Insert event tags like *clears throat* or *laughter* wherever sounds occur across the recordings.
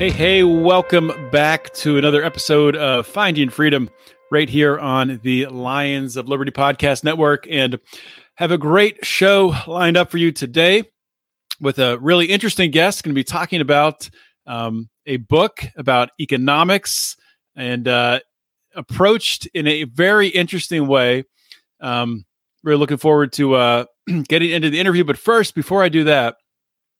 Hey, hey, welcome back to another episode of Finding Freedom right here on the Lions of Liberty Podcast Network. And have a great show lined up for you today with a really interesting guest. Going to be talking about um, a book about economics and uh, approached in a very interesting way. Um, really looking forward to uh, *clears throat* getting into the interview. But first, before I do that,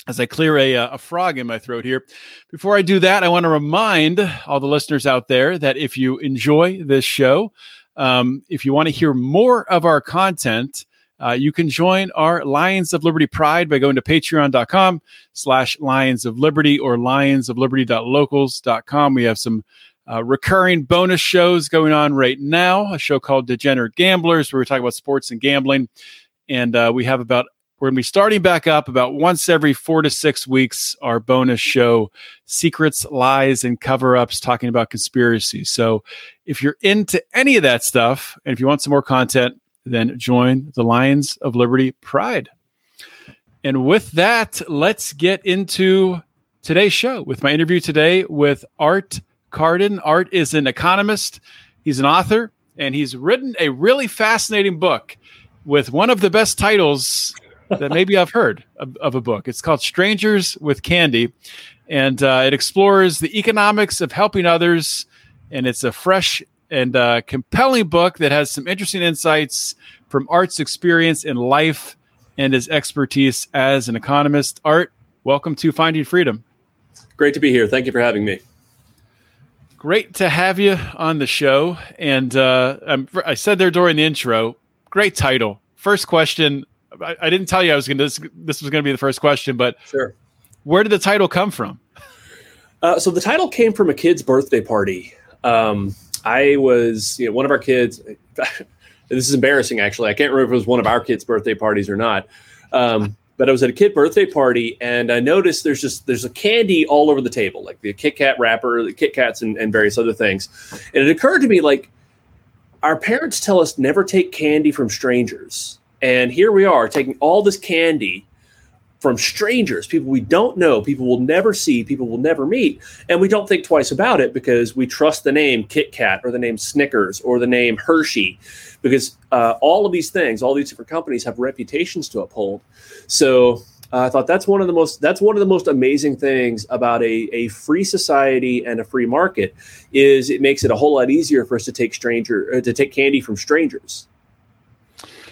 as I clear a, uh, a frog in my throat here. Before I do that, I want to remind all the listeners out there that if you enjoy this show, um, if you want to hear more of our content, uh, you can join our Lions of Liberty Pride by going to patreon.com slash Lions of Liberty or lionsofliberty.locals.com. We have some uh, recurring bonus shows going on right now, a show called Degenerate Gamblers, where we talk about sports and gambling. And uh, we have about we're going to be starting back up about once every four to six weeks, our bonus show, Secrets, Lies, and Cover Ups, talking about conspiracies. So if you're into any of that stuff, and if you want some more content, then join the Lions of Liberty Pride. And with that, let's get into today's show with my interview today with Art Carden. Art is an economist, he's an author, and he's written a really fascinating book with one of the best titles that maybe I've heard of, of, a book. It's called Strangers with Candy, and uh, it explores the economics of helping others. And it's a fresh and uh, compelling book that has some interesting insights from Art's experience in life and his expertise as an economist. Art, welcome to Finding Freedom. Great to be here. Thank you for having me. Great to have you on the show. And uh, I said there during the intro, great title. First question I, I didn't tell you I was going to. This, this was going to be the first question, but sure. Where did the title come from? *laughs* Uh, so the title came from a kid's birthday party. Um, I was, you know, one of our kids. *laughs* this is embarrassing, actually. I can't remember if it was one of our kids' birthday parties or not. Um, *laughs* but I was at a kid birthday party, and I noticed there's just there's a candy all over the table, like the Kit Kat wrapper, the Kit Kats, and, and various other things. And it occurred to me, like, our parents tell us never take candy from strangers. And here we are taking all this candy from strangers, people we don't know, people we'll never see, people we'll never meet. And we don't think twice about it because we trust the name Kit Kat or the name Snickers or the name Hershey because uh, all of these things, all these different companies have reputations to uphold. So uh, I thought that's one of the most that's one of the most amazing things about a, a free society and a free market is it makes it a whole lot easier for us to take stranger uh, to take candy from strangers.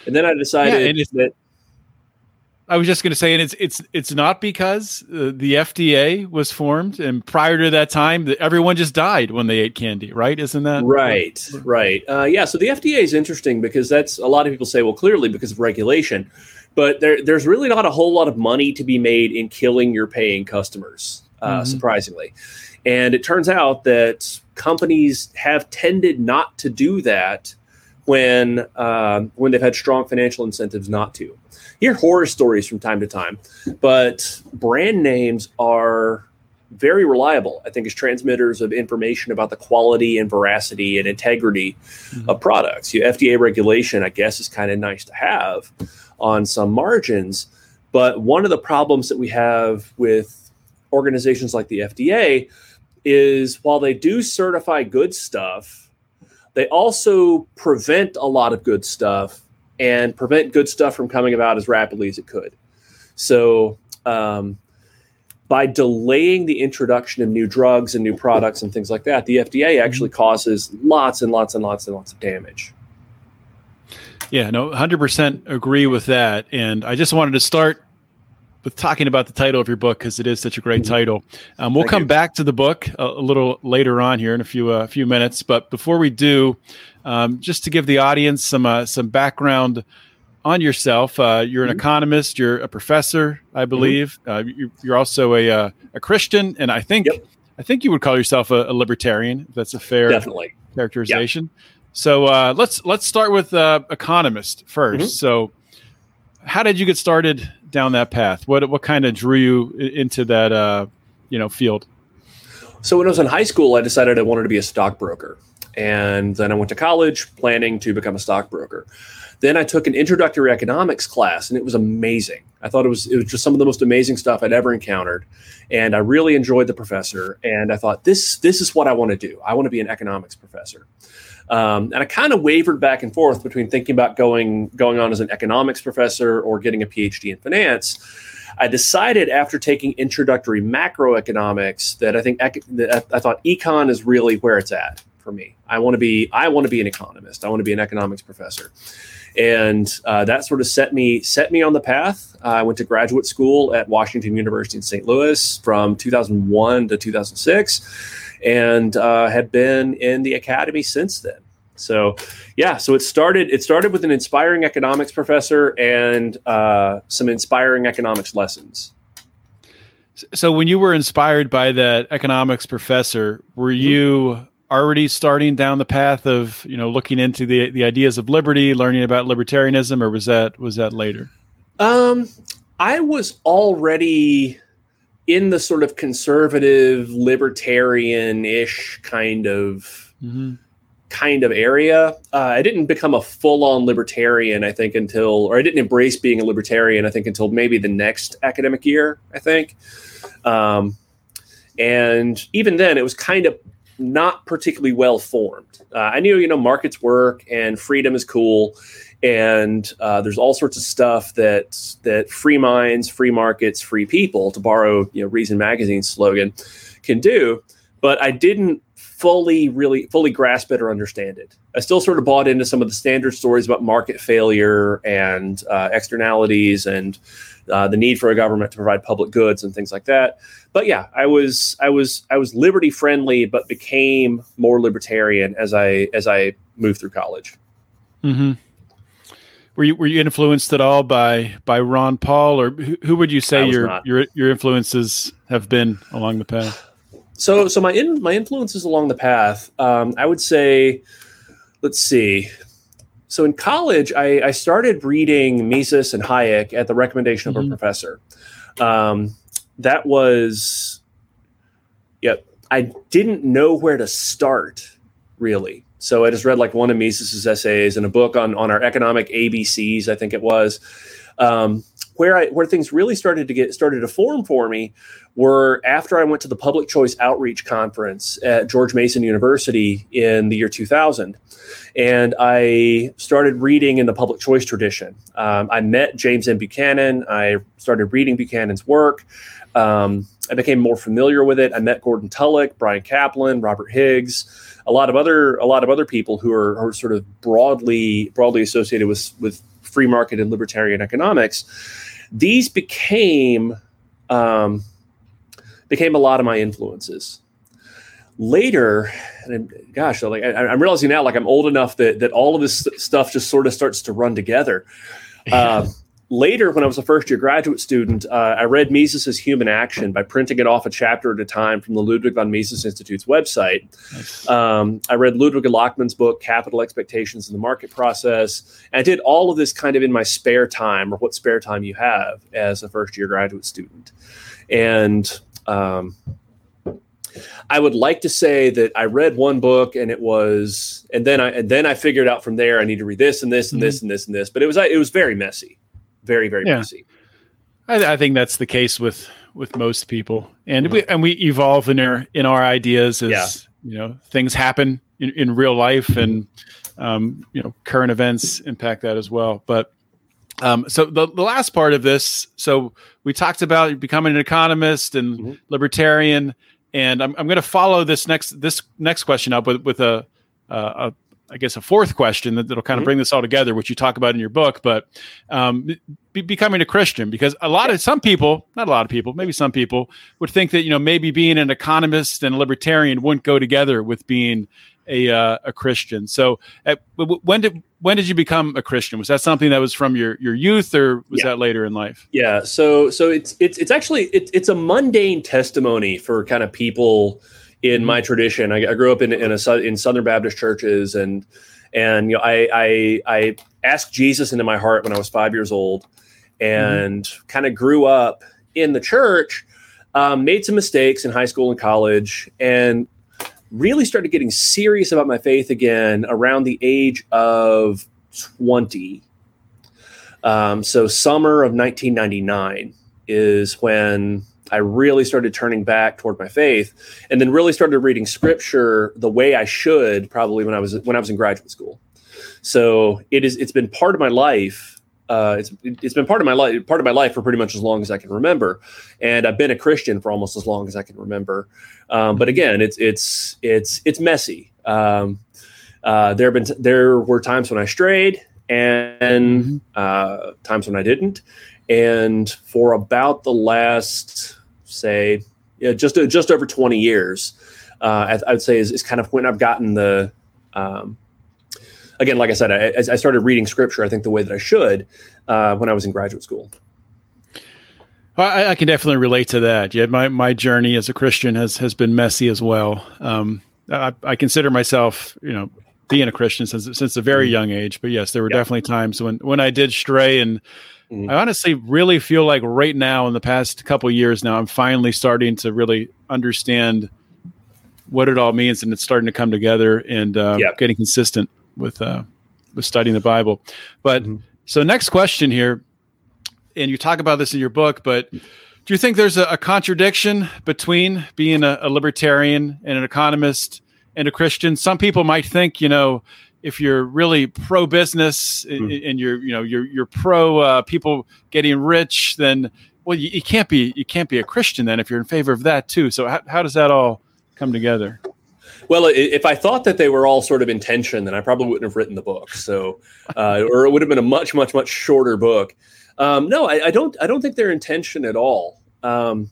And then I decided yeah, that I was just going to say, and it's it's it's not because uh, the FDA was formed, and prior to that time, the, everyone just died when they ate candy, right? Isn't that right? Right. Uh, yeah. So the FDA is interesting because that's a lot of people say, well, clearly because of regulation, but there, there's really not a whole lot of money to be made in killing your paying customers, uh, mm-hmm. surprisingly. And it turns out that companies have tended not to do that when um, when they've had strong financial incentives not to. You hear horror stories from time to time, but brand names are very reliable. I think as transmitters of information about the quality and veracity and integrity mm-hmm. of products. You know, FDA regulation, I guess, is kind of nice to have on some margins, but one of the problems that we have with organizations like the FDA is while they do certify good stuff they also prevent a lot of good stuff and prevent good stuff from coming about as rapidly as it could. So, um, by delaying the introduction of new drugs and new products and things like that, the FDA actually causes lots and lots and lots and lots of damage. Yeah, no, 100% agree with that. And I just wanted to start with talking about the title of your book because it is such a great mm-hmm. title. Um, we'll Thank come you. back to the book a, a, little later on here in a few a uh, few minutes. But before we do, um, just to give the audience some uh, some background on yourself, uh, you're an mm-hmm. economist, you're a professor, I mm-hmm. believe. Mm-hmm. You, are also a uh, a Christian, and I think. Yep. I think you would call yourself a, a libertarian. That's a fair Definitely. characterization. So uh, let's let's start with uh, economist 1st Mhm. So, how did you get started down that path? What what kind of drew you into that uh, you know field? So when I was in high school, I decided I wanted to be a stockbroker. And then I went to college planning to become a stockbroker. Then I took an introductory economics class and it was amazing. I thought it was it was just some of the most amazing stuff I'd ever encountered. And I really enjoyed the professor. And I thought this this is what I want to do. I want to be an economics professor. Um, and I kind of wavered back and forth between thinking about going going on as an economics professor or getting a PhD in finance. I decided after taking introductory macroeconomics that I think I thought econ is really where it's at for me. I want to be I want to be an economist. I want to be an economics professor, and uh, that sort of set me set me on the path. Uh, I went to graduate school at Washington University in St. Louis from 2001 to 2006, and uh, had been in the academy since then. So, yeah, so it started. It started with an inspiring economics professor and uh, some inspiring economics lessons. So, when you were inspired by that economics professor, were Mm-hmm. you already starting down the path of you know looking into the the ideas of liberty, learning about libertarianism, or was that was that later? Um, I was already in the sort of conservative, libertarian-ish kind of Mm-hmm. kind of area. Uh, I didn't become a full-on libertarian, I think, until, or I didn't embrace being a libertarian, I think, until maybe the next academic year. I think, um, and even then, it was kind of not particularly well formed. Uh, I knew, you know, markets work and freedom is cool, and uh, there's all sorts of stuff that that free minds, free markets, free people, to borrow, you know, Reason Magazine's slogan, can do. But I didn't fully, really, fully grasp it or understand it. I still sort of bought into some of the standard stories about market failure and uh, externalities and uh, the need for a government to provide public goods and things like that. But yeah, I was I was I was liberty friendly, but became more libertarian as I as I moved through college. Mm-hmm. Were you were you influenced at all by by Ron Paul, or who, who would you say your not. your your influences have been along the path? So, so my in, my influences along the path, um, I would say, let's see. So in college, I, I started reading Mises and Hayek at the recommendation of Mhm. a professor. Um, that was, yeah, I didn't know where to start really. So I just read like one of Mises's essays and a book on on our economic ABCs, I think it was. Um, where I where things really started to get started to form for me were after I went to the Public Choice Outreach Conference at George Mason University in the year 2000. And I started reading in the public choice tradition. Um, I met James M. Buchanan. I started reading Buchanan's work. Um, I became more familiar with it. I met Gordon Tullock, Bryan Caplan, Robert Higgs, a lot of other a lot of other people who are, are sort of broadly broadly associated with with free market and libertarian economics. These became um, became a lot of my influences. Later, and gosh, like I, I'm realizing now, like I'm old enough that that all of this stuff just sort of starts to run together. *laughs* Um, later, when I was a first year graduate student, uh, I read Mises' Human Action by printing it off a chapter at a time from the Ludwig von Mises Institute's website. Nice. Um, I read Ludwig Lachmann's book, Capital Expectations and the Market Process. And I did all of this kind of in my spare time, or what spare time you have as a first year graduate student. And um, I would like to say that I read one book and it was, and then I and then I figured out from there I need to read this and this and this and this and this. But it was it was very messy, very very Yeah. messy. I, I think that's the case with with most people, and Mm-hmm. we and we evolve in our in our ideas as Yeah. you know things happen in, in real life, and um, you know current events impact that as well. But um, so the the last part of this, so we talked about becoming an economist and Mhm. libertarian, and I'm I'm going to follow this next this next question up with with a uh, a I guess a fourth question that, that'll kind of Mhm. bring this all together, which you talk about in your book. But um, be, becoming a Christian, because a lot of some people, not a lot of people, maybe some people would think that you know maybe being an economist and a libertarian wouldn't go together with being a uh, a Christian. So, at, when did when did you become a Christian? Was that something that was from your your youth, or was yeah. that later in life? Yeah. So so it's it's it's actually it, it's a mundane testimony for kind of people in mm-hmm. my tradition. I, I, grew up in in a in Southern Baptist churches, and and you know I I I asked Jesus into my heart when I was five years old, and mm-hmm. kind of grew up in the church. Um, made some mistakes in high school and college, and really started getting serious about my faith again around the age of 20. Um, so, summer of 1999 is when I really started turning back toward my faith, and then really started reading scripture the way I should probably when I was when I was in graduate school. So it is it's been part of my life uh, it's it's been part of my life part of my life for pretty much as long as I can remember, and I've been a Christian for almost as long as I can remember. Um, but again, it's it's it's it's messy. Um, uh, there have been t- there were times when I strayed and mm-hmm. uh, times when I didn't, and for about the last say yeah, just just over twenty years, uh, I, would say is, is kind of when I've gotten the um, again, like I said, I, I started reading scripture. I think the way that I should uh, when I was in graduate school. I, I, can definitely relate to that. Yeah, my my journey as a Christian has has been messy as well. Um, I, I, consider myself, you know, being a Christian since since a very mm-hmm. young age. But yes, there were definitely times when when I did stray, and mm-hmm. I honestly really feel like right now in the past couple years now, I'm finally starting to really understand what it all means, and it's starting to come together and uh, getting consistent with uh, with studying the Bible. But mm-hmm. so next question here, and you talk about this in your book, but do you think there's a, a contradiction between being a, a, libertarian and an economist and a Christian? Some people might think, you know, if you're really pro business mm-hmm. and you're, you know, you're you're pro uh, people getting rich, then well, you, you, can't be you can't be a Christian then if you're in favor of that too. So how, how does that all come together? Well, if I thought that they were all sort of intention, then I probably wouldn't have written the book. So, uh, or it would have been a much, much, much shorter book. Um, no, I, I, don't. I don't think they're in tension at all. Um,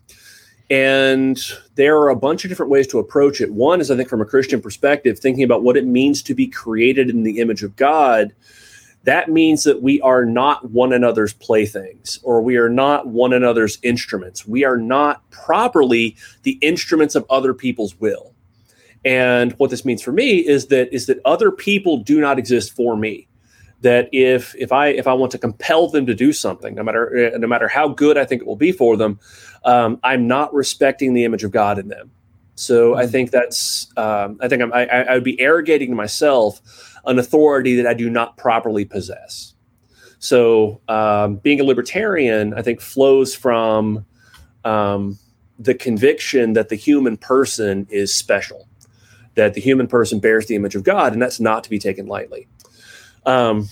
and there are a bunch of different ways to approach it. One is, I think, from a Christian perspective, thinking about what it means to be created in the image of God. That means that we are not one another's playthings, or we are not one another's instruments. We are not properly the instruments of other people's will. And what this means for me is that is that other people do not exist for me. That if if I if I want to compel them to do something, no matter uh, no matter how good I think it will be for them, um, I'm not respecting the image of God in them. So I mm-hmm. think that's um, I think I'm, I, I would be arrogating to myself an authority that I do not properly possess. So um, being a libertarian, I think, flows from um, the conviction that the human person is special that the human person bears the image of God, and that's not to be taken lightly. Um,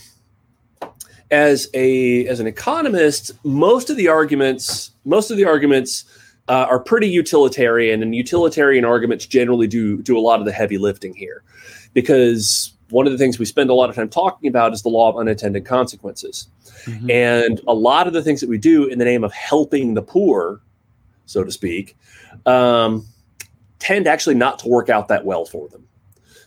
as a as an economist, most of the arguments most of the arguments uh, are pretty utilitarian, and utilitarian arguments generally do do a lot of the heavy lifting here, because one of the things we spend a lot of time talking about is the law of unintended consequences, mm-hmm. and a lot of the things that we do in the name of helping the poor, so to speak. Um, tend actually not to work out that well for them.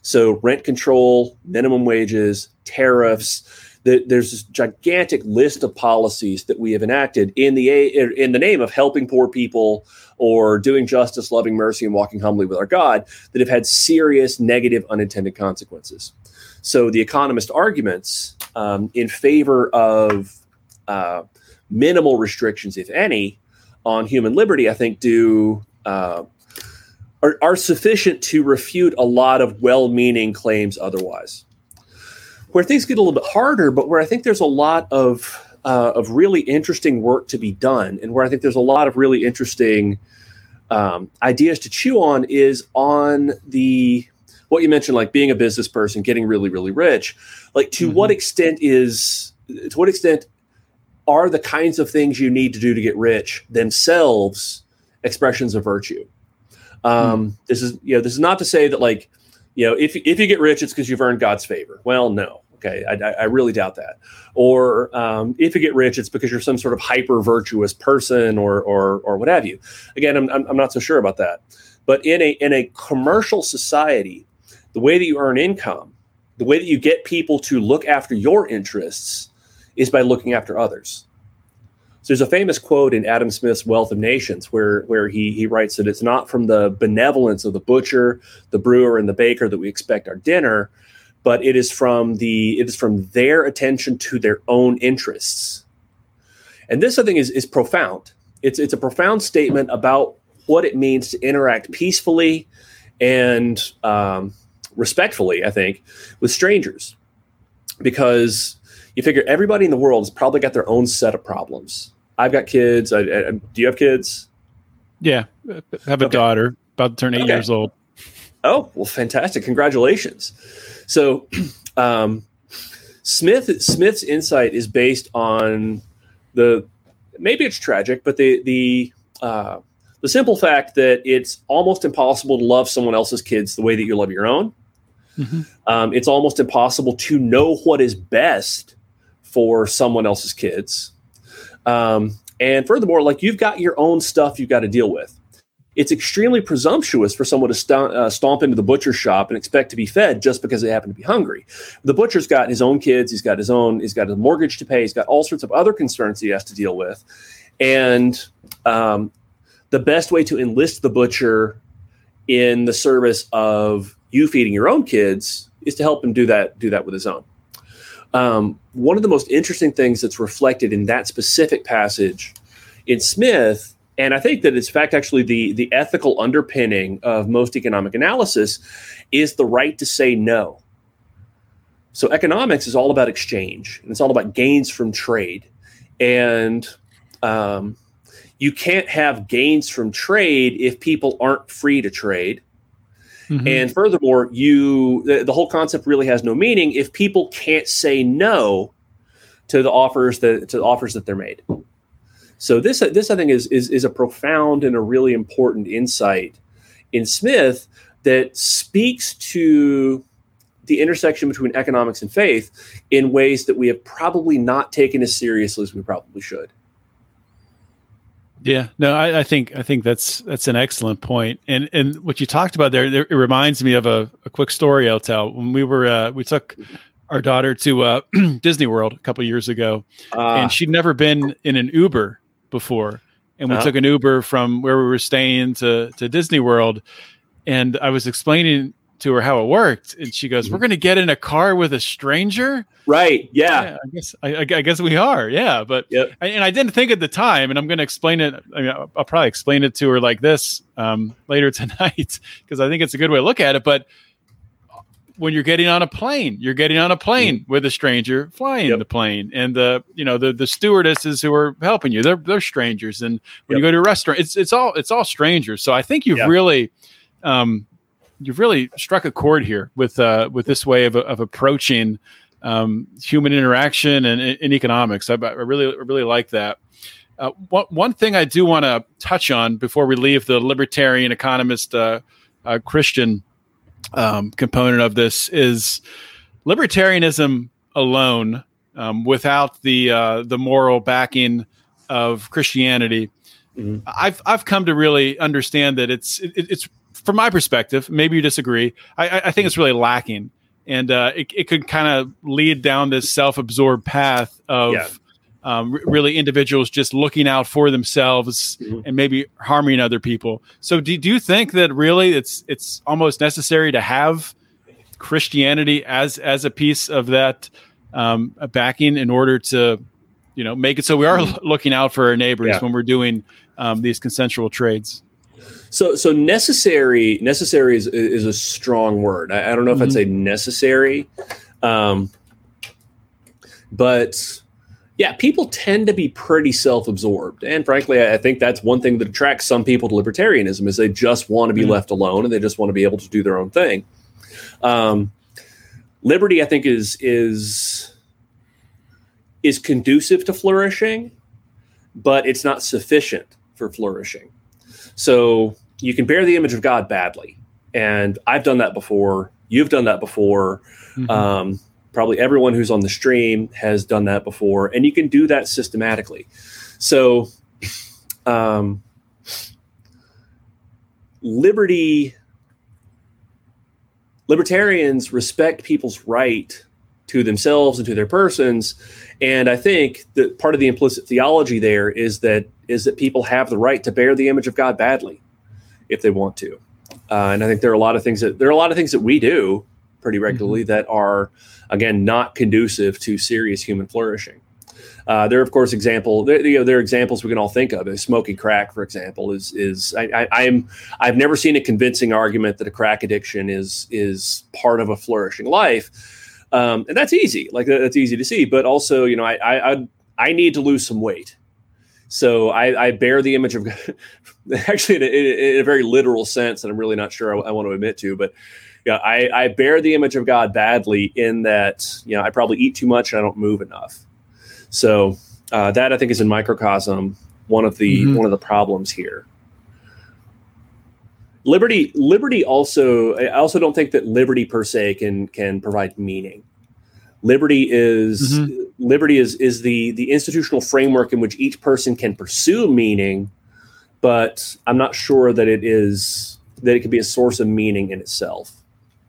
So rent control, minimum wages, tariffs. The, there's this gigantic list of policies that we have enacted in the in the name of helping poor people or doing justice, loving mercy, and walking humbly with our God that have had serious negative unintended consequences. So the economist arguments um, in favor of uh, minimal restrictions, if any, on human liberty, I think do uh, are, are sufficient to refute a lot of well-meaning claims otherwise. Where things get a little bit harder, but where I think there's a lot of uh, of really interesting work to be done, and where I think there's a lot of really interesting um, ideas to chew on, is on the what you mentioned, like being a business person, getting really, really rich. Like, to mm-hmm. what extent is to what extent are the kinds of things you need to do to get rich themselves expressions of virtue? Um, mm. This is you know this is not to say that like you know if if you get rich it's because you've earned God's favor. Well, no. Okay, I, I really doubt that. Or um, if you get rich, it's because you're some sort of hyper virtuous person, or or or what have you. Again, I'm, I'm I'm not so sure about that. But in a in a commercial society, the way that you earn income, the way that you get people to look after your interests is by looking after others. So there's a famous quote in Adam Smith's Wealth of Nations where, where he, he writes that it's not from the benevolence of the butcher, the brewer, and the baker that we expect our dinner, but it is from the it is from their attention to their own interests. And this I think is, is profound. It's it's a profound statement about what it means to interact peacefully and um, respectfully, I think, with strangers. Because you figure everybody in the world has probably got their own set of problems. I've got kids. I, I, do you have kids? Yeah, I have a okay. daughter about to turn eight okay. years old. Oh, well, fantastic! Congratulations. So, *clears throat* um, Smith Smith's insight is based on the maybe it's tragic, but the the uh, the simple fact that it's almost impossible to love someone else's kids the way that you love your own. Mm-hmm. Um, it's almost impossible to know what is best for someone else's kids. Um, and furthermore, like you've got your own stuff you've got to deal with. It's extremely presumptuous for someone to st- uh, stomp into the butcher shop and expect to be fed just because they happen to be hungry. The butcher's got his own kids, he's got his own, he's got a mortgage to pay, he's got all sorts of other concerns he has to deal with. And um, the best way to enlist the butcher in the service of you feeding your own kids is to help him do that do that with his own um, one of the most interesting things that's reflected in that specific passage in smith and i think that it's in fact actually the the ethical underpinning of most economic analysis is the right to say no so economics is all about exchange and it's all about gains from trade and um, you can't have gains from trade if people aren't free to trade. Mm-hmm. And furthermore, you the, the, whole concept really has no meaning if people can't say no to the offers that to the offers that they're made. So this this I think is is is a profound and a really important insight in Smith that speaks to the intersection between economics and faith in ways that we have probably not taken as seriously as we probably should. Yeah, no, I, I, think I think that's that's an excellent point, and and what you talked about there, there it reminds me of a, a quick story I'll tell. When we were uh, we took our daughter to uh, *clears throat* Disney World a couple years ago, uh, and she'd never been in an Uber before, and we uh-huh. took an Uber from where we were staying to to Disney World, and I was explaining to her how it worked, and she goes, "We're mm-hmm. going to get in a car with a stranger." Right. Yeah. yeah I guess I, I, guess we are. Yeah. But yep. I, and I didn't think at the time, and I'm going to explain it. I mean, I'll, I'll, probably explain it to her like this um, later *laughs* tonight because I think it's a good way to look at it. But when you're getting on a plane, you're getting on a plane mm-hmm. with a stranger flying yep. the plane, and the you know the the stewardesses who are helping you, they're they're strangers. And when yep. you go to a restaurant, it's it's all it's all strangers. So I think you've really. Um, you've really struck a chord here with uh, with this way of, of approaching um, human interaction and, and economics. I, I, really really like that. Uh, one, one thing I do want to touch on before we leave the libertarian economist uh, uh, Christian um, component of this is libertarianism alone, um, without the uh, the moral backing of Christianity. Mm-hmm. I've I've come to really understand that it's it, it's from my perspective, maybe you disagree. I, I think it's really lacking, and uh, it, it could kind of lead down this self-absorbed path of yeah. um, r- really individuals just looking out for themselves mm-hmm. and maybe harming other people. So, do, do you think that really it's it's almost necessary to have Christianity as as a piece of that um, backing in order to you know make it so we are mm-hmm. looking out for our neighbors yeah. when we're doing um, these consensual trades? So so necessary necessary is is a strong word. I, I don't know if mm-hmm. I'd say necessary, um, but yeah, people tend to be pretty self-absorbed, and frankly, I, I think that's one thing that attracts some people to libertarianism is they just want to be mm-hmm. left alone and they just want to be able to do their own thing. Um, liberty, I think, is is is conducive to flourishing, but it's not sufficient for flourishing. So you can bear the image of God badly. And I've done that before. You've done that before. Mm-hmm. Um, probably everyone who's on the stream has done that before. And you can do that systematically. So, um, liberty libertarians respect people's right to themselves and to their persons and i think that part of the implicit theology there is that is that people have the right to bear the image of god badly if they want to uh, and i think there are a lot of things that there are a lot of things that we do pretty regularly mm-hmm. that are again not conducive to serious human flourishing uh, there are, of course, example. There, you know, there are examples we can all think of. Smoking crack, for example, is is I, I, am I've never seen a convincing argument that a crack addiction is is part of a flourishing life, um, and that's easy. Like that's easy to see. But also, you know, I I I need to lose some weight, so I, I bear the image of *laughs* actually in a, in a, very literal sense that I'm really not sure I, I want to admit to, but yeah, I, I bear the image of God badly in that you know I probably eat too much and I don't move enough. So uh, that I think is in microcosm one of the mm-hmm. one of the problems here. Liberty, liberty also. I also don't think that liberty per se can can provide meaning. Liberty is mm-hmm. liberty is is the the institutional framework in which each person can pursue meaning, but I'm not sure that it is that it can be a source of meaning in itself.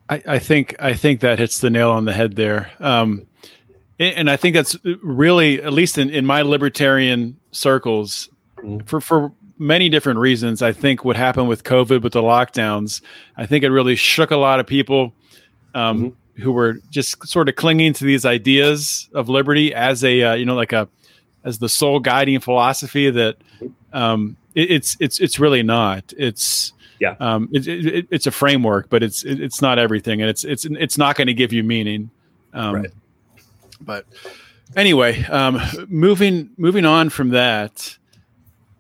I, I think I think that hits the nail on the head there. Um, and I think that's really, at least in, in my libertarian circles, mm-hmm. for for many different reasons. I think what happened with COVID, with the lockdowns, I think it really shook a lot of people um, mm-hmm. who were just sort of clinging to these ideas of liberty as a uh, you know like a as the sole guiding philosophy that um, it, it's it's it's really not. It's yeah, um, it, it, it's a framework, but it's it's not everything, and it's it's it's not going to give you meaning. Um, right. But anyway, um, moving moving on from that,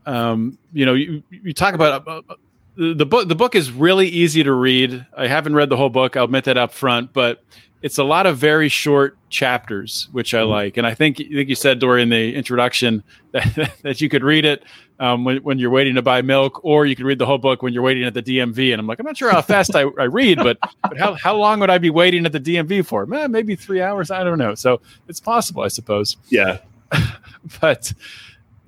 um, you know, you, you talk about uh, uh, the book. The book is really easy to read. I haven't read the whole book. I'll admit that up front, but it's a lot of very short chapters, which I mm-hmm. like. And I think I think you said during the introduction *laughs* that, that you could read it um, when, when you're waiting to buy milk, or you could read the whole book when you're waiting at the DMV. And I'm like, I'm not sure how fast I, I read, but but how, how long would I be waiting at the DMV for? Man, maybe three hours. I don't know. So it's possible, I suppose. Yeah. *laughs* but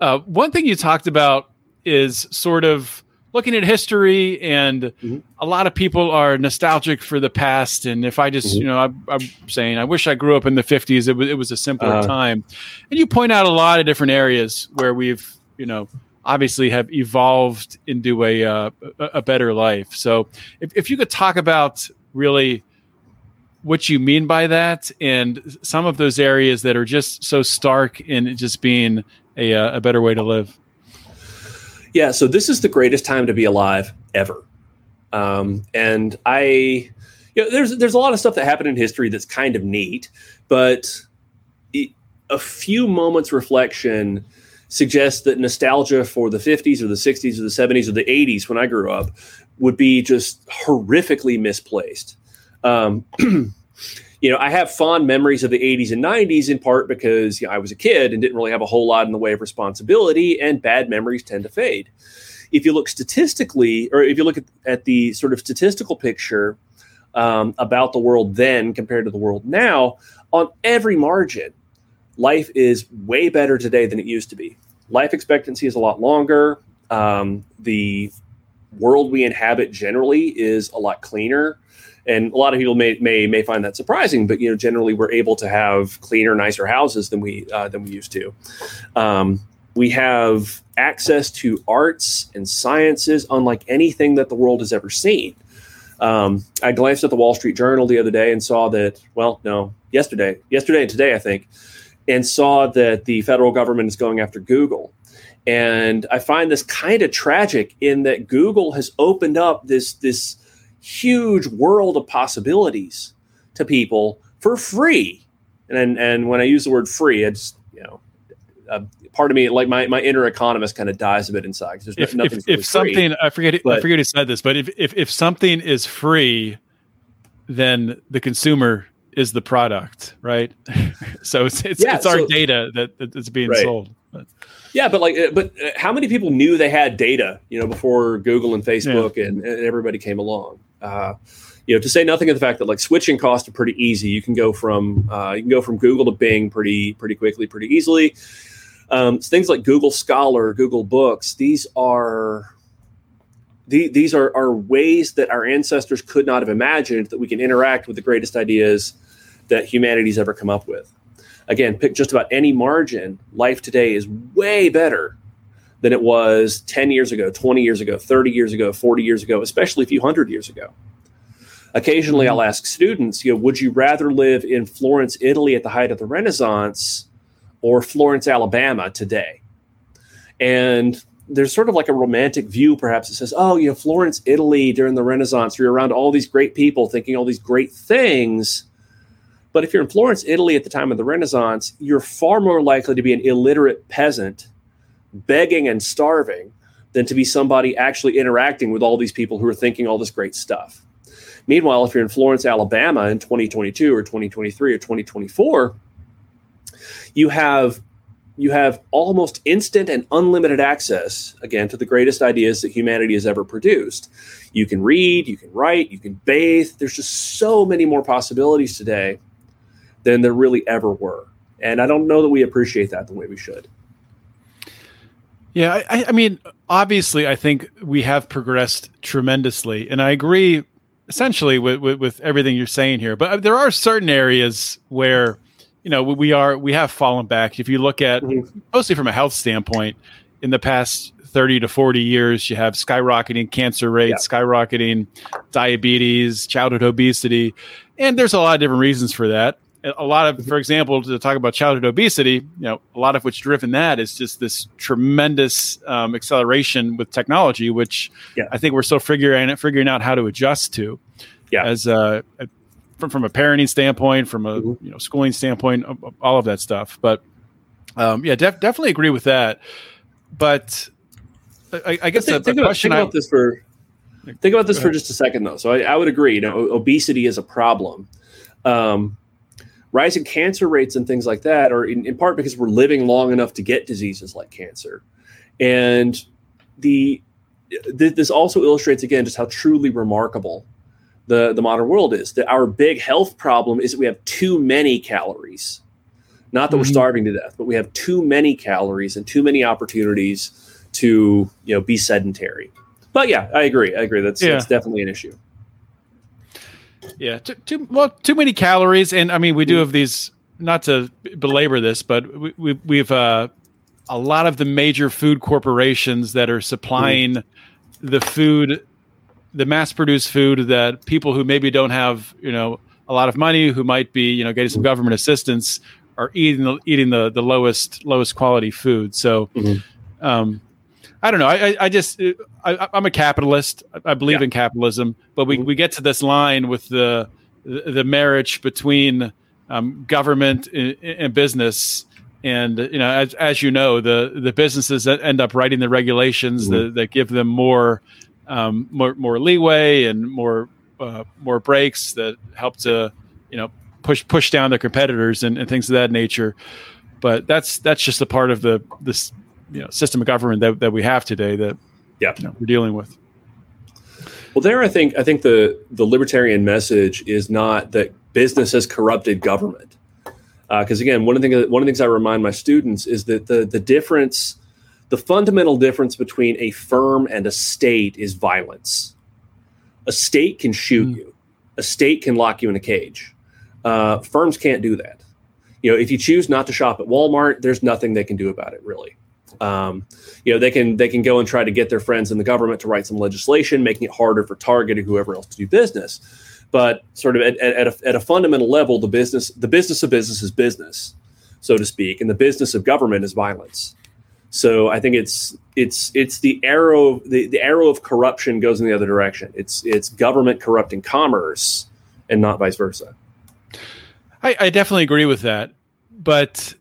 uh, one thing you talked about is sort of looking at history and mm-hmm. a lot of people are nostalgic for the past and if i just mm-hmm. you know I, am saying i wish i grew up in the 50s it was, it was a simpler uh, time and you point out a lot of different areas where we've you know obviously have evolved into a uh, a better life. So if, if you could talk about really what you mean by that and some of those areas that are just so stark in just being a, uh, a better way to live. Yeah, so this is the greatest time to be alive ever. Um, and I, you know, there's there's a lot of stuff that happened in history that's kind of neat, but a few moments reflection suggests that nostalgia for the 50s or the 60s or the 70s or the 80s when I grew up would be just horrifically misplaced. Um, *clears throat* you know, I have fond memories of the 80s and 90s in part because you know, I was a kid and didn't really have a whole lot in the way of responsibility, and bad memories tend to fade. If you look statistically, or if you look at, at the sort of statistical picture um, about the world then compared to the world now, on every margin, life is way better today than it used to be. Life expectancy is a lot longer. Um, the world we inhabit generally is a lot cleaner. And a lot of people may, may may find that surprising, but you know, generally we're able to have cleaner, nicer houses than we uh, than we used to. Um, we have access to arts and sciences unlike anything that the world has ever seen. Um, I glanced at the Wall Street Journal the other day and saw that, well, no, yesterday, yesterday and today, I think, and saw that the federal government is going after Google. And I find this kind of tragic in that Google has opened up this this huge world of possibilities to people for free. And and when I use the word free, it's you know, uh, part of me like my, my inner economist kind of dies a bit inside. There's if, nothing if, if something I forget but, I forget who said this, but if, if if something is free, then the consumer is the product, right? *laughs* so it's it's, yeah, it's our data that that's being right. sold. But. Yeah, but like, but how many people knew they had data, you know, before Google and Facebook yeah. and, and, everybody came along? Uh, you know, to say nothing of the fact that like switching costs are pretty easy. You can go from uh, you can go from Google to Bing pretty pretty quickly, pretty easily. Um, things like Google Scholar, Google Books, these are the, these are, are ways that our ancestors could not have imagined that we can interact with the greatest ideas that humanity's ever come up with. Again, pick just about any margin. Life today is way better than it was 10 years ago, 20 years ago, 30 years ago, 40 years ago, especially a few hundred years ago. Occasionally, I'll ask students, you know, would you rather live in Florence, Italy at the height of the Renaissance or Florence, Alabama today? And there's sort of like a romantic view, perhaps, that says, oh, you know, Florence, Italy during the Renaissance, you're around all these great people thinking all these great things. But if you're in Florence, Italy at the time of the Renaissance, you're far more likely to be an illiterate peasant begging and starving than to be somebody actually interacting with all these people who are thinking all this great stuff. Meanwhile, if you're in Florence, Alabama in 2022 or 2023 or 2024, you have you have almost instant and unlimited access again to the greatest ideas that humanity has ever produced. You can read, you can write, you can bathe. There's just so many more possibilities today than there really ever were. And I don't know that we appreciate that the way we should. Yeah, I, I mean, obviously, I think we have progressed tremendously, and I agree essentially with, with, with everything you're saying here. But there are certain areas where you know we are we have fallen back. If you look at mm-hmm. mostly from a health standpoint, in the past 30 to 40 years, you have skyrocketing cancer rates, yeah. skyrocketing diabetes, childhood obesity, and there's a lot of different reasons for that a lot of, for example, to talk about childhood obesity, you know, a lot of which driven that is just this tremendous um, acceleration with technology, which yeah. I think we're still figuring figuring out how to adjust to. Yeah. As a, a from, from a parenting standpoint, from a mm-hmm. you know schooling standpoint, all of that stuff. But um, yeah, def- definitely agree with that. But I, I guess think, the, the question about, think about this for think about this for just a second though. So I, I would agree. You know, obesity is a problem. Um, rising cancer rates and things like that are in, in part because we're living long enough to get diseases like cancer. And the th- this also illustrates again just how truly remarkable the, the modern world is. That our big health problem is that we have too many calories. Not that mm-hmm. we're starving to death, but we have too many calories and too many opportunities to you know be sedentary. But yeah, I agree. I agree. That's, yeah. that's definitely an issue. Yeah, too, too well, too many calories, and I mean, we do have these. Not to belabor this, but we, we we've uh, a lot of the major food corporations that are supplying mm. the food, the mass-produced food that people who maybe don't have, you know, a lot of money, who might be, you know, getting some government assistance, are eating the, eating the the lowest lowest quality food. So, mm-hmm. um, I don't know. I, I just I, am a capitalist. I believe yeah. in capitalism, but we, mm-hmm. we get to this line with the the, marriage between um, government and, and, business, and you know, as, as you know, the the businesses that end up writing the regulations mm-hmm. that, that give them more um, more more leeway and more uh, more breaks that help to you know push push down their competitors and, and things of that nature. But that's that's just a part of the this you know system of government that, that we have today that yeah you know, we're dealing with. Well, there I think I think the the libertarian message is not that business has corrupted government, because uh, again, one of the things one of the things I remind my students is that the the difference, the fundamental difference between a firm and a state is violence. A state can shoot mm. you, a state can lock you in a cage. Uh, firms can't do that. You know, if you choose not to shop at Walmart, there's nothing they can do about it, really. Um, you know, they can they can go and try to get their friends in the government to write some legislation, making it harder for Target or whoever else to do business. But sort of at, at, a, at a fundamental level, the business the business of business is business, so to speak, and the business of government is violence. So I think it's it's it's the arrow the, the arrow of corruption goes in the other direction. It's it's government corrupting commerce and not vice versa. I, I definitely agree with that, but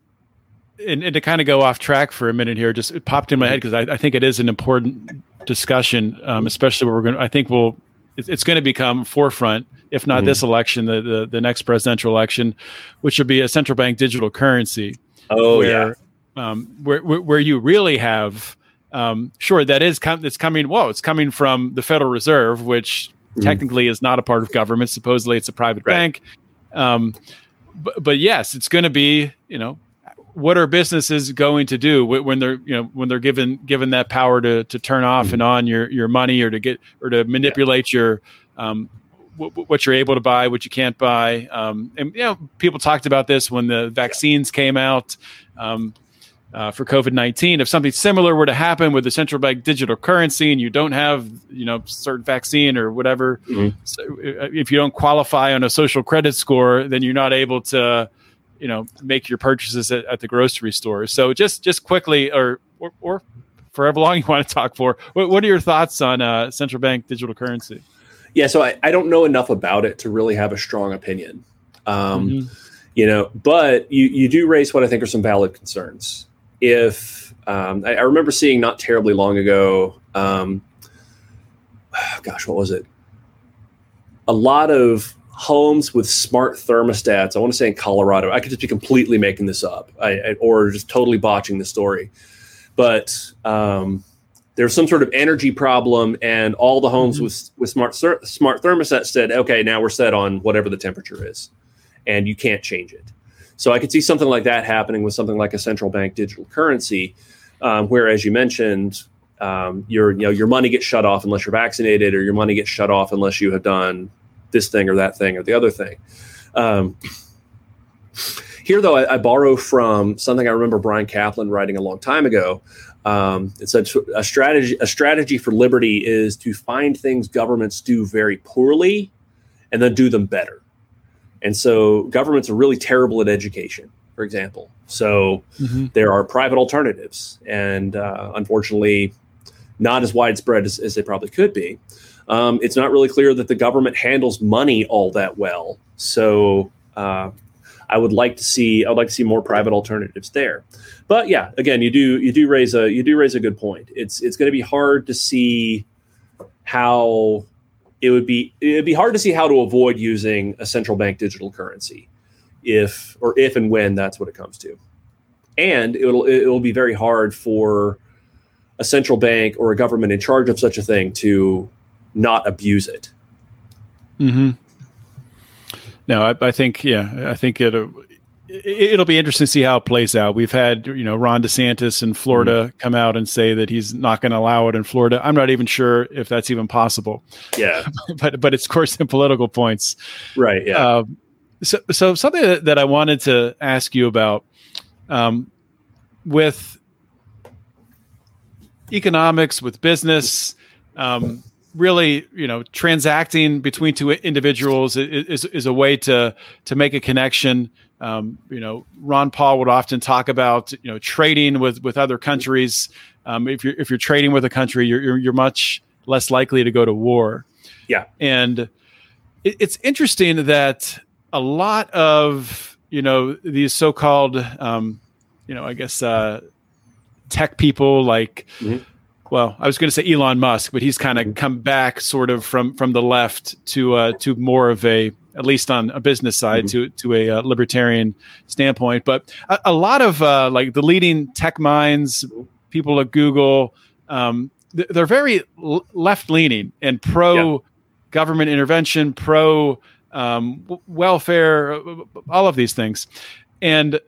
and, and, to kind of go off track for a minute here, just it popped in my head because I, I, think it is an important discussion, um, especially where we're going. to I think we'll it's, it's going to become forefront, if not mm-hmm. this election, the, the, the next presidential election, which will be a central bank digital currency. Oh where, yeah, um, where, where, where you really have um, sure that is com- it's coming. Whoa, it's coming from the Federal Reserve, which mm-hmm. technically is not a part of government. Supposedly, it's a private right. bank. Um, but, but yes, it's going to be you know what are businesses going to do when they're you know when they're given given that power to to turn off mm-hmm. and on your your money or to get or to manipulate yeah. your um, w- what you're able to buy, what you can't buy. Um, and you know, people talked about this when the vaccines came out um, uh, for COVID nineteen. If something similar were to happen with the central bank digital currency, and you don't have you know certain vaccine or whatever, mm-hmm. so uh, if you don't qualify on a social credit score, then you're not able to you know make your purchases at, at the grocery store. So just just quickly, or or, or forever long *laughs* you want to talk for. What, what are your thoughts on uh, central bank digital currency? Yeah, so I, I don't know enough about it to really have a strong opinion. Um, mm-hmm. You know, but you you do raise what I think are some valid concerns. If um, I, I, remember seeing not terribly long ago, um, *sighs* gosh, what was it? A lot of homes with smart thermostats. I want to say in Colorado. I could just be completely making this up, I, I, or just totally botching the story. But um, there's some sort of energy problem, and all the homes mm-hmm. with with smart smart thermostats said, "Okay, now we're set on whatever the temperature is, and you can't change it." So I could see something like that happening with something like a central bank digital currency, um, where, as you mentioned, um, your you know your money gets shut off unless you're vaccinated, or your money gets shut off unless you have done this thing or that thing or the other thing. Um, here, though, I, I, borrow from something I remember Bryan Caplan writing a long time ago. Um, it said a strategy a strategy for liberty is to find things governments do very poorly and then do them better. And so governments are really terrible at education, for example. So mm-hmm. there are private alternatives, and uh, unfortunately, not as widespread as, as they probably could be. Um, it's not really clear that the government handles money all that well. So uh, I would like to see I would like to see more private alternatives there. But yeah, again, you do you do raise a you do raise a good point. It's it's going to be hard to see how it would be it'd be hard to see how to avoid using a central bank digital currency if or if and when that's what it comes to. And it'll it'll be very hard for a central bank or a government in charge of such a thing to not abuse it. Hmm. No, I, I, think yeah, I think it it'll be interesting to see how it plays out. We've had you know Ron DeSantis in Florida mm-hmm. come out and say that he's not going to allow it in Florida. I'm not even sure if that's even possible. Yeah, *laughs* but but it's of course in political points, right? Yeah. Uh, so so something that, that, I wanted to ask you about um, with economics, with business. Um, really you know transacting between two individuals is, is, a way to to make a connection. Um, you know ron paul would often talk about you know trading with with other countries. Um, if you're if you're trading with a country you're, you're, you're much less likely to go to war. Yeah. And it, it's interesting that a lot of you know these so-called um, you know i guess uh, tech people like mm-hmm well, I was going to say Elon Musk, but he's kind of come back sort of from from the left to uh, to more of a at least on a business side mm-hmm. to to a uh, libertarian standpoint. But a, a lot of uh, like the leading tech minds, people at Google, um, they're very l- left leaning and pro yeah. government intervention, pro um, welfare, uh, all of these things, and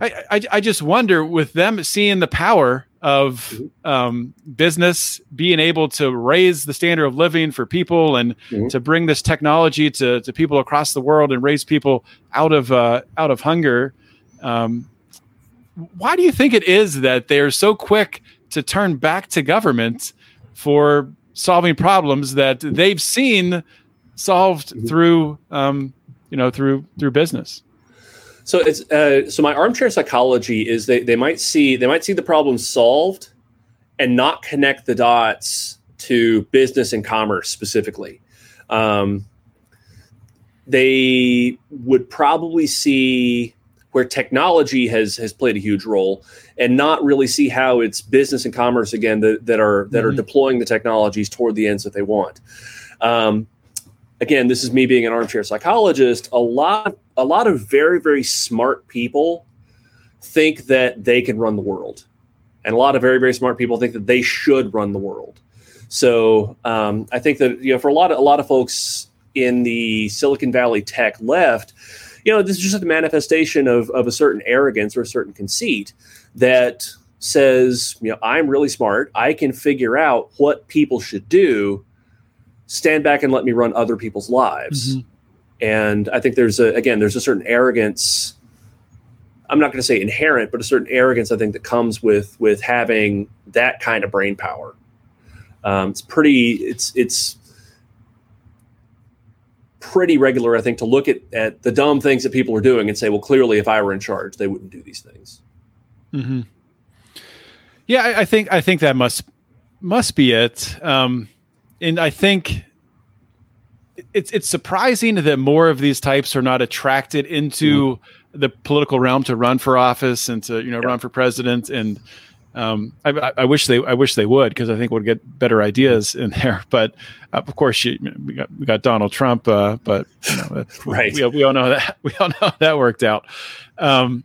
I, I, I just wonder with them seeing the power of mm-hmm. um, business being able to raise the standard of living for people and mm-hmm. to bring this technology to, to people across the world and raise people out of uh, out of hunger. Um, why do you think it is that they are so quick to turn back to government for solving problems that they've seen solved mm-hmm. through um, you know through through business? So it's uh, so my armchair psychology is they they might see they might see the problem solved and not connect the dots to business and commerce specifically. Um, they would probably see where technology has has played a huge role and not really see how it's business and commerce again that, that are that mm-hmm. are deploying the technologies toward the ends that they want. Um, again, this is me being an armchair psychologist. A lot, a lot of very, very smart people think that they can run the world, and a lot of very, very smart people think that they should run the world. So um, I think that you know, for a lot of a lot of folks in the Silicon Valley tech left, you know, this is just a manifestation of, of a certain arrogance or a certain conceit that says, you know, I'm really smart. I can figure out what people should do. Stand back and let me run other people's lives. Mm-hmm. And I think there's a, again, there's a certain arrogance. I'm not going to say inherent, but a certain arrogance I think that comes with with having that kind of brain power. Um, it's pretty. It's it's pretty regular, I think, to look at, at the dumb things that people are doing and say, well, clearly, if I were in charge, they wouldn't do these things. Mm-hmm. Yeah, I, I, think I think that must must be it. Um, and I think it's it's surprising that more of these types are not attracted into mm-hmm. the political realm to run for office and to you know yeah. run for president and um, I, I, wish they I wish they would because I think we'd get better ideas in *laughs* there. But uh, of course, you, we got we got Donald Trump, uh, but you know, *laughs* right, we, we all know that *laughs* we all know how that worked out. Um,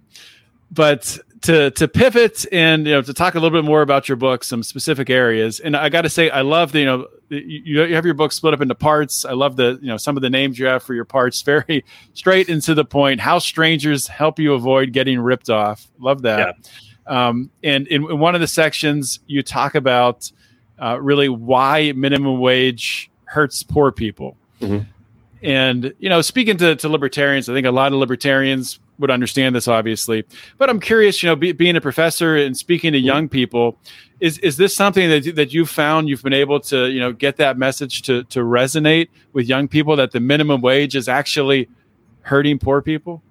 but to to pivot and you know to talk a little bit more about your book, some specific areas, and I got to say, I love the you know you, you have your book split up into parts. I love the you know some of the names you have for your parts, *laughs* very straight and to the point. How strangers help you avoid getting ripped off. Love that. Yeah. Um, and in, in, one of the sections, you talk about uh, really why minimum wage hurts poor people. Mm-hmm. And, you know, speaking to, to libertarians, I think a lot of libertarians would understand this, obviously. But I'm curious, you know, be, being a professor and speaking to mm-hmm. young people, is is this something that that you've found you've been able to you know get that message to to resonate with young people that the minimum wage is actually hurting poor people?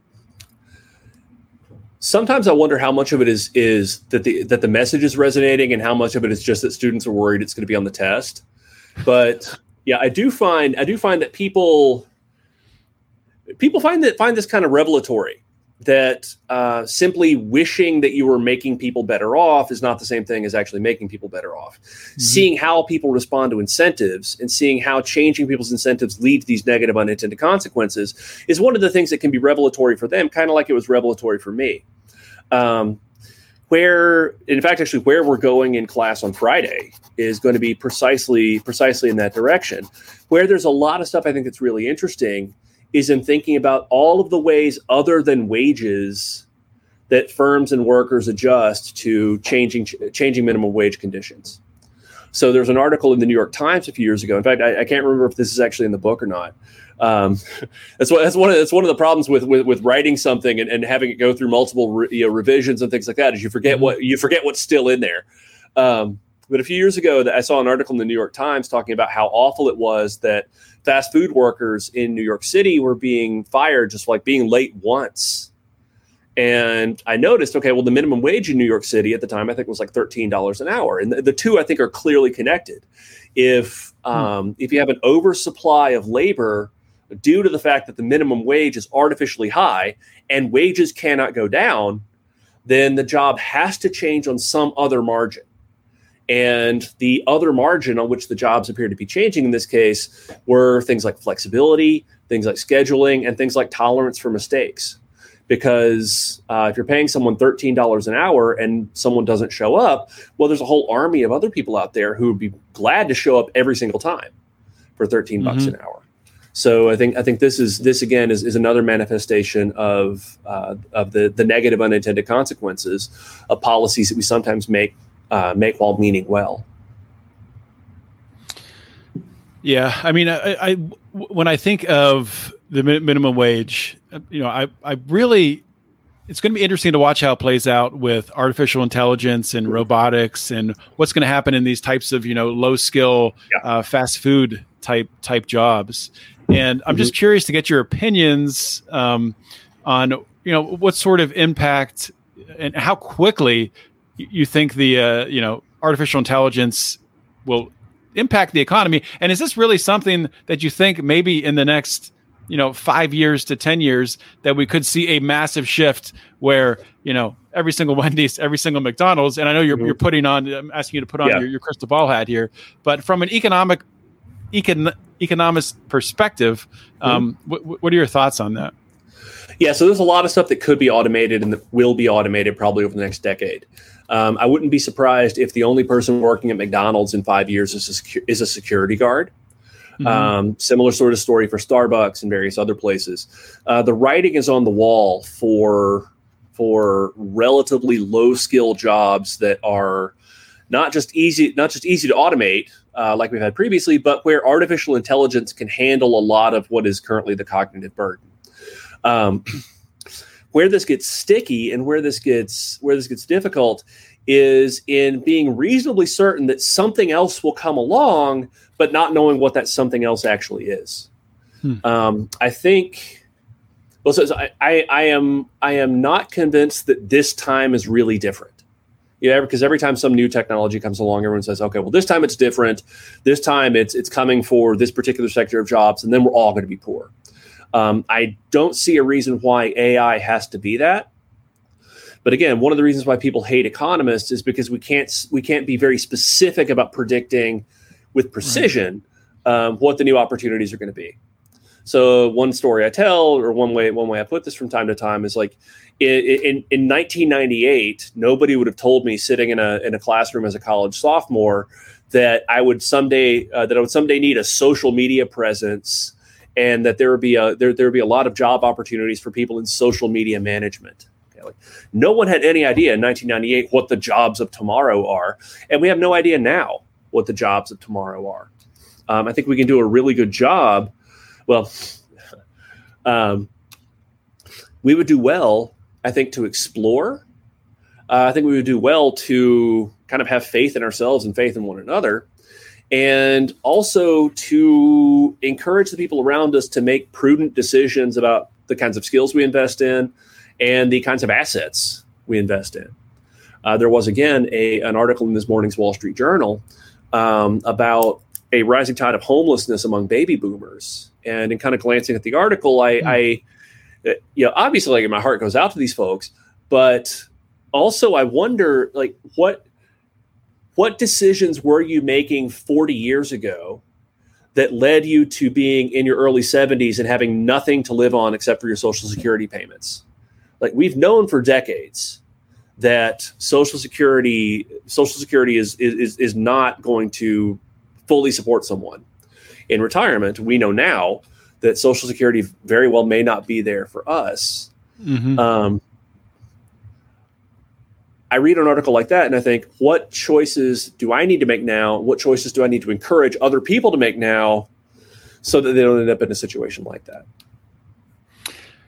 sometimes I wonder how much of it is is that the that the message is resonating and how much of it is just that students are worried it's going to be on the test. But yeah, I do find I do find that people people find that find this kind of revelatory that uh, simply wishing that you were making people better off is not the same thing as actually making people better off. Mm-hmm. Seeing how people respond to incentives and seeing how changing people's incentives lead to these negative unintended consequences is one of the things that can be revelatory for them, kind of like it was revelatory for me. Um, where, in fact, actually, where we're going in class on Friday is going to be precisely precisely in that direction. Where there's a lot of stuff I think that's really interesting is in thinking about all of the ways other than wages that firms and workers adjust to changing changing minimum wage conditions. So there's an article in the New York Times a few years ago. In fact, I, I can't remember if this is actually in the book or not. Um, *laughs* that's what that's one of that's one of the problems with with, with writing something and, and having it go through multiple re, you know, revisions and things like that is you forget mm-hmm. what you forget what's still in there. Um, but a few years ago, I saw an article in the New York Times talking about how awful it was that fast food workers in New York City were being fired just like being late once. And I noticed, okay, well, the minimum wage in New York City at the time, I think was like $13 an hour. And the, the two, I think, are clearly connected. If, hmm. um, hmm. if you have an oversupply of labor due to the fact that the minimum wage is artificially high and wages cannot go down, then the job has to change on some other margin. And the other margin on which the jobs appear to be changing in this case were things like flexibility, things like scheduling, and things like tolerance for mistakes. Because uh, if you're paying someone $13 an hour and someone doesn't show up, well, there's a whole army of other people out there who would be glad to show up every single time for 13 mm-hmm. bucks an hour. So I think I think this is this again is, is another manifestation of uh, of the the negative unintended consequences of policies that we sometimes make uh, make while meaning well. Yeah, I mean, I, I when I think of the minimum wage, you know, I I really it's going to be interesting to watch how it plays out with artificial intelligence and robotics and what's going to happen in these types of you know low skill yeah. uh, fast food type type jobs and i'm just mm-hmm. curious to get your opinions um, on you know what sort of impact and how quickly you think the uh, you know artificial intelligence will impact the economy and is this really something that you think maybe in the next you know five years to ten years that we could see a massive shift where you know every single *laughs* wendy's every single mcdonald's and i know you're, mm-hmm. you're putting on i'm asking you to put on yeah. your, your crystal ball hat here but from an economic econ, economist perspective mm-hmm. um, what, what are your thoughts on that yeah so there's a lot of stuff that could be automated and that will be automated probably over the next decade um, I wouldn't be surprised if the only person working at McDonald's in five years is a, secu- is a security guard. Mm-hmm. Um, similar sort of story for Starbucks and various other places. Uh, the writing is on the wall for for relatively low skill jobs that are not just easy not just easy to automate uh, like we've had previously, but where artificial intelligence can handle a lot of what is currently the cognitive burden. Um, where this gets sticky and where this gets where this gets difficult is in being reasonably certain that something else will come along, but not knowing what that something else actually is. Hmm. Um, I think. Well, so, so I, I, I am I am not convinced that this time is really different. Yeah, because every time some new technology comes along, everyone says, "Okay, well, this time it's different. This time it's it's coming for this particular sector of jobs, and then we're all going to be poor." Um, I don't see a reason why AI has to be that. But again, one of the reasons why people hate economists is because we can't we can't be very specific about predicting with precision right. um, what the new opportunities are going to be. So one story I tell, or one way one way I put this from time to time, is like in, in, in 1998, nobody would have told me sitting in a in a classroom as a college sophomore that I would someday uh, that I would someday need a social media presence, and that there would be a there there would be a lot of job opportunities for people in social media management. Like no one had any idea in 1998 what the jobs of tomorrow are, and we have no idea now what the jobs of tomorrow are. Um, I think we can do a really good job. Well, *laughs* um, we would do well, I think, to explore. Uh, I think we would do well to kind of have faith in ourselves and faith in one another, and also to encourage the people around us to make prudent decisions about the kinds of skills we invest in, and the kinds of assets we invest in. Uh, there was again a, an article in this morning's Wall Street Journal um, about a rising tide of homelessness among baby boomers. And in kind of glancing at the article, I, mm. I uh, you know, obviously, like my heart goes out to these folks, but also I wonder, like, what what decisions were you making 40 years ago that led you to being in your early 70s and having nothing to live on except for your social security payments? like we've known for decades that social security social security is is is not going to fully support someone in retirement we know now that social security very well may not be there for us mm-hmm. um, i read an article like that and i think what choices do i need to make now what choices do i need to encourage other people to make now so that they don't end up in a situation like that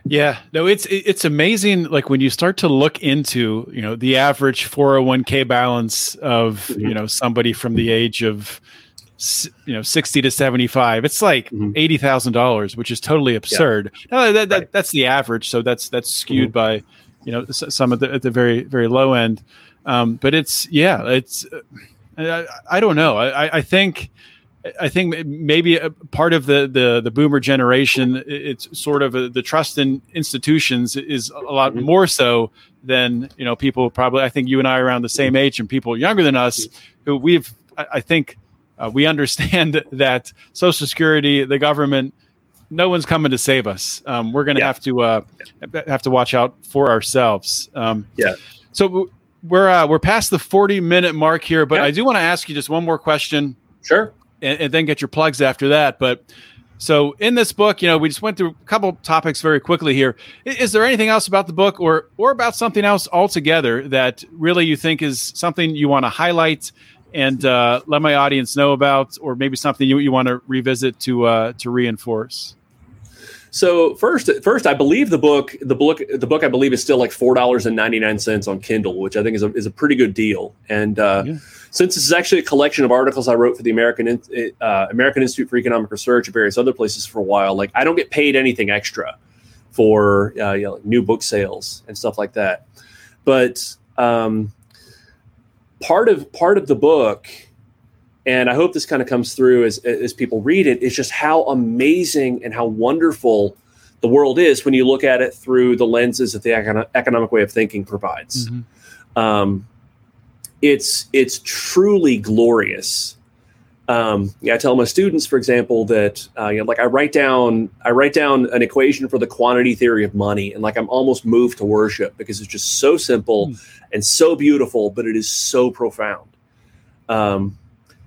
yeah, no, it's it's amazing. Like when you start to look into, you know, the average four hundred one k balance of mm-hmm. you know somebody from the age of you know sixty to seventy five, it's like mm-hmm. eighty thousand dollars, which is totally absurd. Yeah. No, that, that, right. that's the average, so that's that's skewed mm-hmm. by you know some of the at the very very low end. Um, but it's yeah, it's I, I don't know. I, I think I think maybe a part of the the, the boomer generation, it's sort of a, the trust in institutions is a lot mm-hmm. more so than you know people probably. I think you and I are around the same age, and people younger than us who we've. I, I think uh, we understand *laughs* that Social Security, the government, no one's coming to save us. Um, we're going to yeah. have to uh, have to watch out for ourselves. Um, yeah. So we're uh, we're past the forty minute mark here, but yeah. I do want to ask you just one more question. Sure and, and, then get your plugs after that. But so in this book, you know, we just went through a couple topics very quickly here. Is, is there anything else about the book or or about something else altogether that really you think is something you want to highlight and uh, let my audience know about, or maybe something you, you want to revisit to uh, to reinforce? So first, first, I believe the book, the book, the book, I believe is still like four dollars and ninety nine cents on Kindle, which I think is a, is a pretty good deal. And uh, yeah since this is actually a collection of articles I wrote for the American uh, American Institute for Economic Research and various other places for a while, like I don't get paid anything extra for uh, you know, new book sales and stuff like that. But um, part of part of the book, and I hope this kind of comes through as as people read it, is just how amazing and how wonderful the world is when you look at it through the lenses that the economic way of thinking provides. Mm-hmm. Um, it's it's truly glorious. Um, yeah, I tell my students, for example, that uh, you know, like I write down I write down an equation for the quantity theory of money, and like I'm almost moved to worship because it's just so simple mm. and so beautiful, but it is so profound. Um,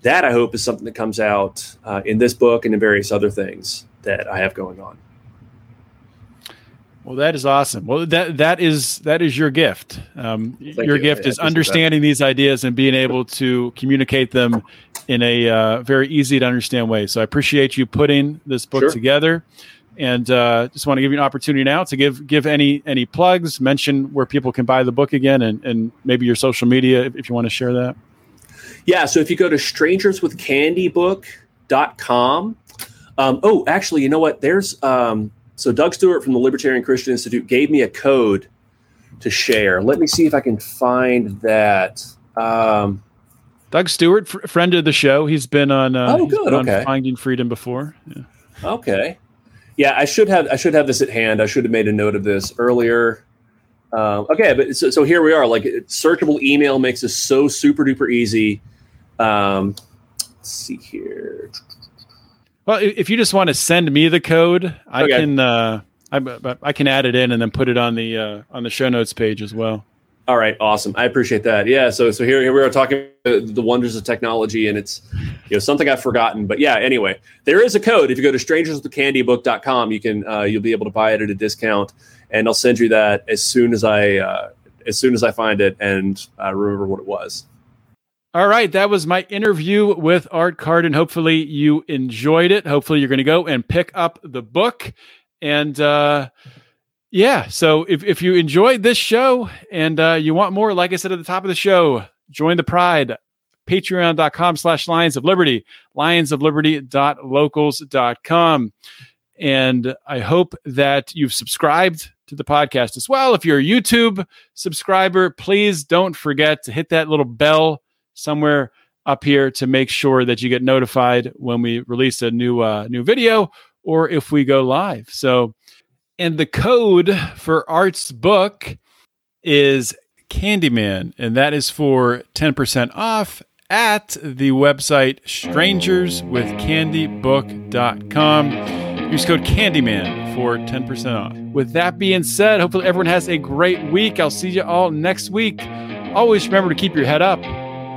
that I hope is something that comes out uh, in this book and in various other things that I have going on. Well, that is awesome. Well, that that is that is your gift. Um, your you. gift I- I is appreciate understanding these ideas and being able to communicate them in a uh, very easy to understand way. So I appreciate you putting this book Sure. together, and uh, just want to give you an opportunity now to give give any any plugs, mention where people can buy the book again, and and maybe your social media if, if you want to share that. Yeah, so if you go to strangerswithcandybook.com, um, oh, actually, you know what? There's um, so Doug Stuart from the Libertarian Christian Institute gave me a code to share. Let me see if I can find that. Um, Doug Stuart, fr- friend of the show, he's been on. Uh, Oh, good, okay. Finding Freedom before. Yeah. okay, yeah, I should have I should have this at hand. I should have made a note of this earlier. Um, okay, but so, so here we are. Like searchable email makes this so super duper easy. Um, let's see here. Well, if you just want to send me the code, I Okay. can uh, I, I can add it in and then put it on the uh, on the show notes page as well. All right, awesome. I appreciate that. Yeah, so so here, here we are talking the wonders of technology, and it's you know something I've forgotten. But yeah, anyway, there is a code. If you go to strangerswithcandybook.com, you can uh, you'll be able to buy it at a discount, and I'll send you that as soon as I uh, as soon as I find it and uh, remember what it was. All right, that was my interview with Art Carden. Hopefully you enjoyed it. Hopefully you're going to go and pick up the book. And uh, yeah, so if, if you enjoyed this show and uh, you want more, like I said at the top of the show, join the Pride. Patreon.com slash Lions of Liberty, lions of lionsofliberty.locals.com. And I hope that you've subscribed to the podcast as well. If you're a YouTube subscriber, please don't forget to hit that little bell somewhere up here to make sure that you get notified when we release a new uh, new video or if we go live. So, and the code for Art's book is Candyman, and that is for ten percent off at the website strangerswithcandybook.com. Use code Candyman for 10% off. With that being said, hopefully everyone has a great week. I'll see you all next week. Always remember to keep your head up